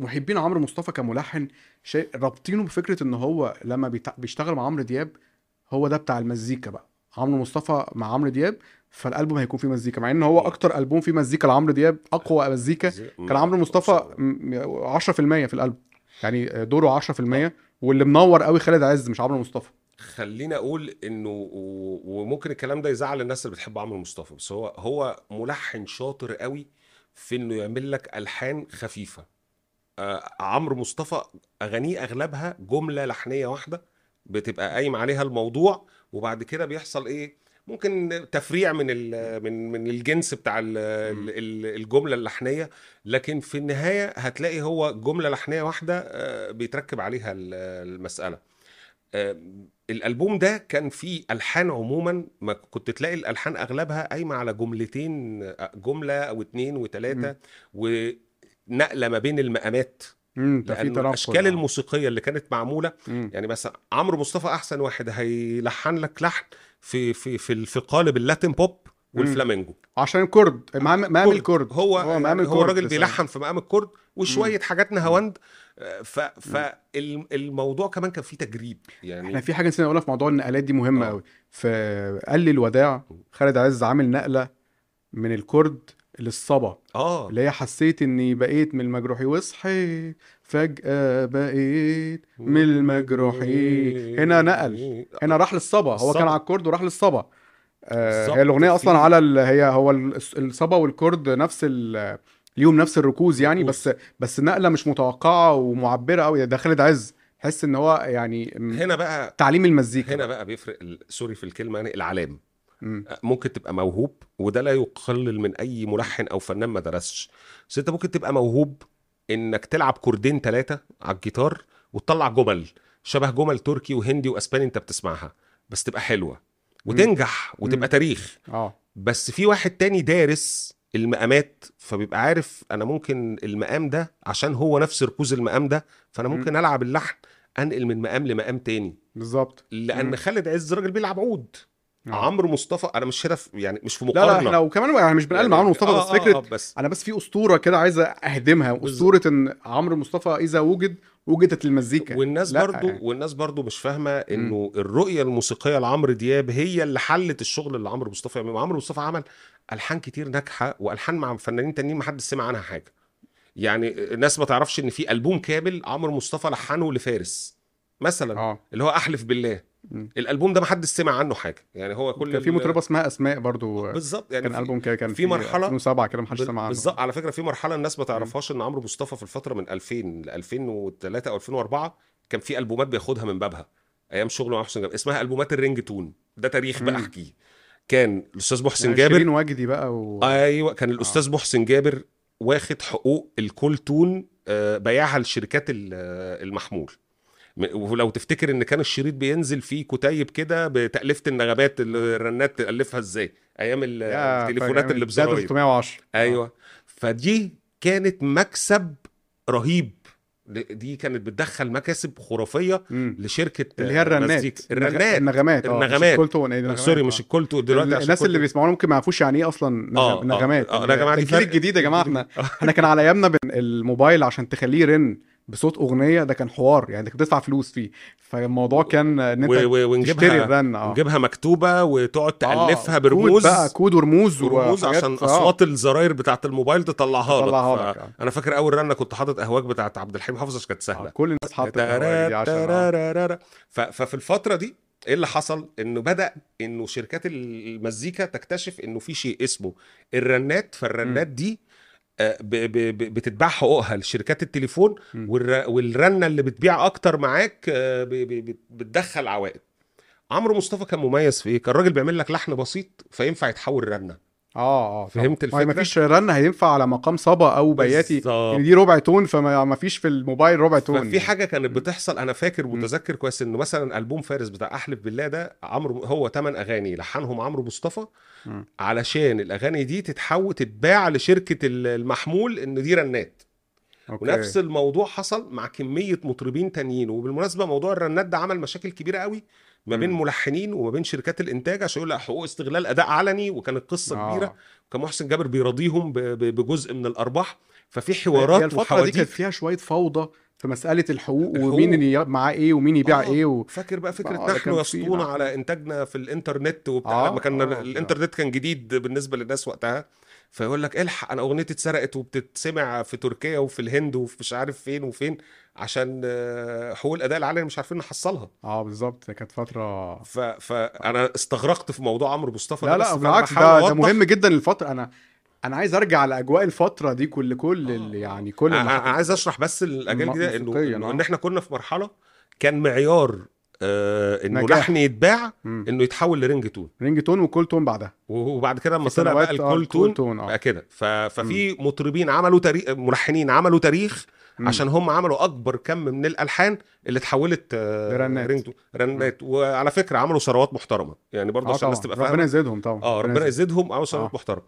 محبين عمرو مصطفى كملحن شيء رابطينه بفكرة إن هو لما بيتع- بيشتغل مع عمرو دياب هو ده بتاع المزيكا بقى. عمرو مصطفى مع عمرو دياب فالألبوم هيكون فيه مزيكا مع إن هو أكتر ألبوم فيه مزيكا لعمرو دياب أقوى مزيكا. كان عمرو مصطفى م- 10% في الألبوم. يعني دوره 10% واللي منور قوي خالد عز مش عمرو مصطفى. خليني أقول إنه وممكن الكلام ده يزعل الناس اللي بتحب عمرو مصطفى بس هو هو ملحن شاطر قوي في إنه يعمل لك ألحان خفيفة. عمرو مصطفى أغانيه أغلبها جملة لحنية واحدة بتبقى قايم عليها الموضوع وبعد كده بيحصل إيه؟ ممكن تفريع من من من الجنس بتاع ال- ال- ال- الجملة اللحنية لكن في النهاية هتلاقي هو جملة لحنية واحدة آه، بيتركب عليها ال- المسألة. آه، الألبوم ده كان فيه ألحان عموما ما كنت تلاقي الألحان أغلبها قايمة على جملتين آه، جملة أو اتنين وتلاتة ونقله ما بين المقامات امم الأشكال آه. الموسيقية اللي كانت معمولة مم. يعني مثلا عمرو مصطفى أحسن واحد هيلحن لك لحن في في في في قالب ال Latin pop والفلامينجو عشان الكورد مقام مقام كرد. الكرد هو هو هو, مقام هو الكرد الراجل صحيح. بيلحن في مقام الكرد وشوية حاجات نهاوند آه، ف فالموضوع كمان كان فيه تجريب يعني إحنا في حاجة نسينا نقولها في موضوع النقلات دي مهمة آه. قوي في قال لي الوداع خالد عز عامل نقلة من الكرد للصبا آه اللي هي حسيت إني بقيت من المجروحين وصحيت فجأة بقيت من المجروحين هنا نقل هنا راح للصبا هو كان الصبا. على الكرد وراح للصبا آه. هي الأغنية أصلا على ال... هي هو ال- الصبا والكرد نفس ال... ليهم نفس الركوز يعني. بس بس نقلة مش متوقعة ومعبرة قوي ده خالد عز تحس إن هو يعني هنا بقى تعليم المزيكا هنا بقى بيفرق sorry في الكلمة يعني العلام. ممكن تبقى موهوب وده لا يقلل من أي ملحن أو فنان ما درسش بس أنت ممكن تبقى موهوب إنك تلعب كوردين ثلاثة على الجيتار وتطلع جمل شبه جمل تركي وهندي وأسباني أنت بتسمعها بس تبقى حلوة وتنجح وتبقى. تاريخ آه بس في واحد تاني دارس المقامات فبيبقى عارف أنا ممكن المقام ده عشان هو نفس ركوز المقام ده فأنا مم. ممكن ألعب اللحن أنقل من مقام لمقام تاني بالظبط لأن. خالد عز راجل بيلعب عود آه. عمرو مصطفى أنا مش هنا يعني مش في لا مقارنة. لا إحنا وكمان يعني مش بنقلل مع عمرو مصطفى آه، بس آه، فكرة آه، بس. أنا بس في أسطورة كده عايز أهدمها. أسطورة إن عمرو مصطفى إذا وجد وجدت المزيكا. والناس لا، برضو يعني. والناس برضو مش فاهمة إنه الرؤية الموسيقية لعمرو دياب هي اللي حلت الشغل اللي عمرو مصطفى يعمله. عمرو مصطفى عمل ألحان كتير ناجحة وألحان مع فنانين تانيين ما حدش سمع عنها حاجة. يعني الناس ما تعرفش إن في ألبوم كامل عمرو مصطفى لحنه لفارس مثلا آه. اللي هو أحلف بالله. مم. الألبوم ده ما حدش سمع عنه حاجة. يعني هو كل كان في مطربة اسمها أسماء برضو بالظبط يعني كان في- ألبوم كده كان في مرحلة- 2007 كده محدش سمع عنه. بالظبط على فكرة في مرحلة الناس ما تعرفهاش إن عمرو مصطفى في الفترة من 2000 ل 2003 أو 2004 كان في ألبومات بياخدها من بابها. أيام شغله مع حسين جابر اسمها ألبومات الرينج تون. ده تاريخ بقى. أحكيه. كان الأستاذ محسن يعني جابر وجدي بقى و... أيوه كان الأستاذ محسن جابر واخد حقوق ال call tone آه، بيعها لشركات ال- آه، المحمول. ولو تفتكر إن كان الشريط بينزل فيه كتيب كده بتألفة النغمات الرنات تألفها إزاي؟ أيام ال- يا التليفونات. اللي بزراير. 310 أيوه. فدي كانت مكسب رهيب. دي كانت بتدخل مكاسب خرافية مم. لشركة اللي هي الرنات. الرنات. النغمات. آه مش النغمات. ال call tone إيه، النغمات، sorry آه. مش ال call tone دلوقتي الناس اللي ال call to- بيسمعونا ممكن ما يعرفوش يعني إيه أصلا آه، آه، نغمات. آه، دي الجيل الجديد يا جماعة. إحنا إحنا كان على أيامنا الموبايل عشان تخليه يرن. بصوت أغنية ده كان حوار يعني كنت تدفع فلوس فيه فالموضوع كان إن أنت و- و- تشتري ونجيبها الرن آه ونجيبها مكتوبة وتقعد آه، تألفها كود برموز بقى كود ورموز ورموز وحاجات، عشان آه. أصوات الزراير بتاعت الموبايل تطلعها لك تطلعها ف- لك، آه. أنا فاكر أول رنة كنت حاطط أهواك بتاعت عبد الحليم حافظ عشان كانت آه، سهلة كل الناس دي عشان آه. ف- ففي الفترة دي إيه اللي حصل انه بدا انه شركات المزيكا تكتشف انه في شيء اسمه الرنات فالرنات دي آه، ب- ب- بتتباع حقوقها لشركات التليفون والرنة اللي بتبيع أكتر معاك آه، بتدخل عوائد. عمرو مصطفى كان مميز في إيه؟ كان الراجل بيعمل لك لحن بسيط فينفع يتحول رنة. آه آه فهمت طبعاً. ما؟ فيش رن هينفع على مقام صبا أو بياتي. يعني دي ربع تون فما ما فيش في الموبايل ربع تون ففي حاجة كانت بتحصل أنا فاكر متذكر كويس إنه مثلا ألبوم فارس بتاع أحلف بالله ده عمرو هو ثمان أغاني لحنهم عمرو مصطفى. علشان الأغاني دي تتحول تتباع لشركة المحمول إن دي رنات أوكي. ونفس الموضوع حصل مع كمية مطربين تانيين وبالمناسبة موضوع الرنات ده عمل مشاكل كبيرة قوي ما بين مم. ملحنين وما بين شركات الإنتاج عشان يقول لك حقوق استغلال أداء علني وكانت قصة آه. كبيرة كان محسن جابر بيراضيهم بجزء من الأرباح ففي حوارات الفترة دي كانت فيها شوية فوضى في مسألة الحقوق الحقوق. ومين اللي معاه إيه ومين يبيع آه، إيه و... فاكر بقى فكرة آه، نحن يسطون. على إنتاجنا في الإنترنت وبتاع آه، لما كان آه، الإنترنت كان جديد بالنسبة للناس وقتها فيقول لك إلحق أنا أغنيتي اتسرقت وبتتسمع في تركيا وفي الهند وفي مش عارف فين وفين عشان آه، حقوق الأداء العالي مش عارفين نحصلها آه بالظبط كانت فترة ف... فانا استغرقت في موضوع عمرو مصطفى لا لا بالعكس ده, ده. مهم جدا الفترة أنا أنا عايز أرجع لأجواء الفترة دي كل كل آه، آه. يعني كل أنا. عايز أشرح بس الأجيال م- الجديدة إنه آه. إن إحنا كنا في مرحلة كان معيار آه إنه نجاح. لحن يتباع مم. إنه يتحول ل ring tone. ring tone و call tone بعدها. وبعد كده لما طلع بقى آه، ال call ال call tone tone، آه. بقى كده. ف... ففي مطربين عملوا تاريخ ملحنين عملوا تاريخ مم. عشان هم عملوا أكبر كم من الألحان اللي اتحولت آه، لرنات. ring tone. رنات وعلى فكرة عملوا ثروات محترمة. يعني برضه عشان الناس تبقى ربنا فاهمة؟ يزيدهم طبعا. آه ربنا يزيدهم عملوا ثروات آه. محترمة.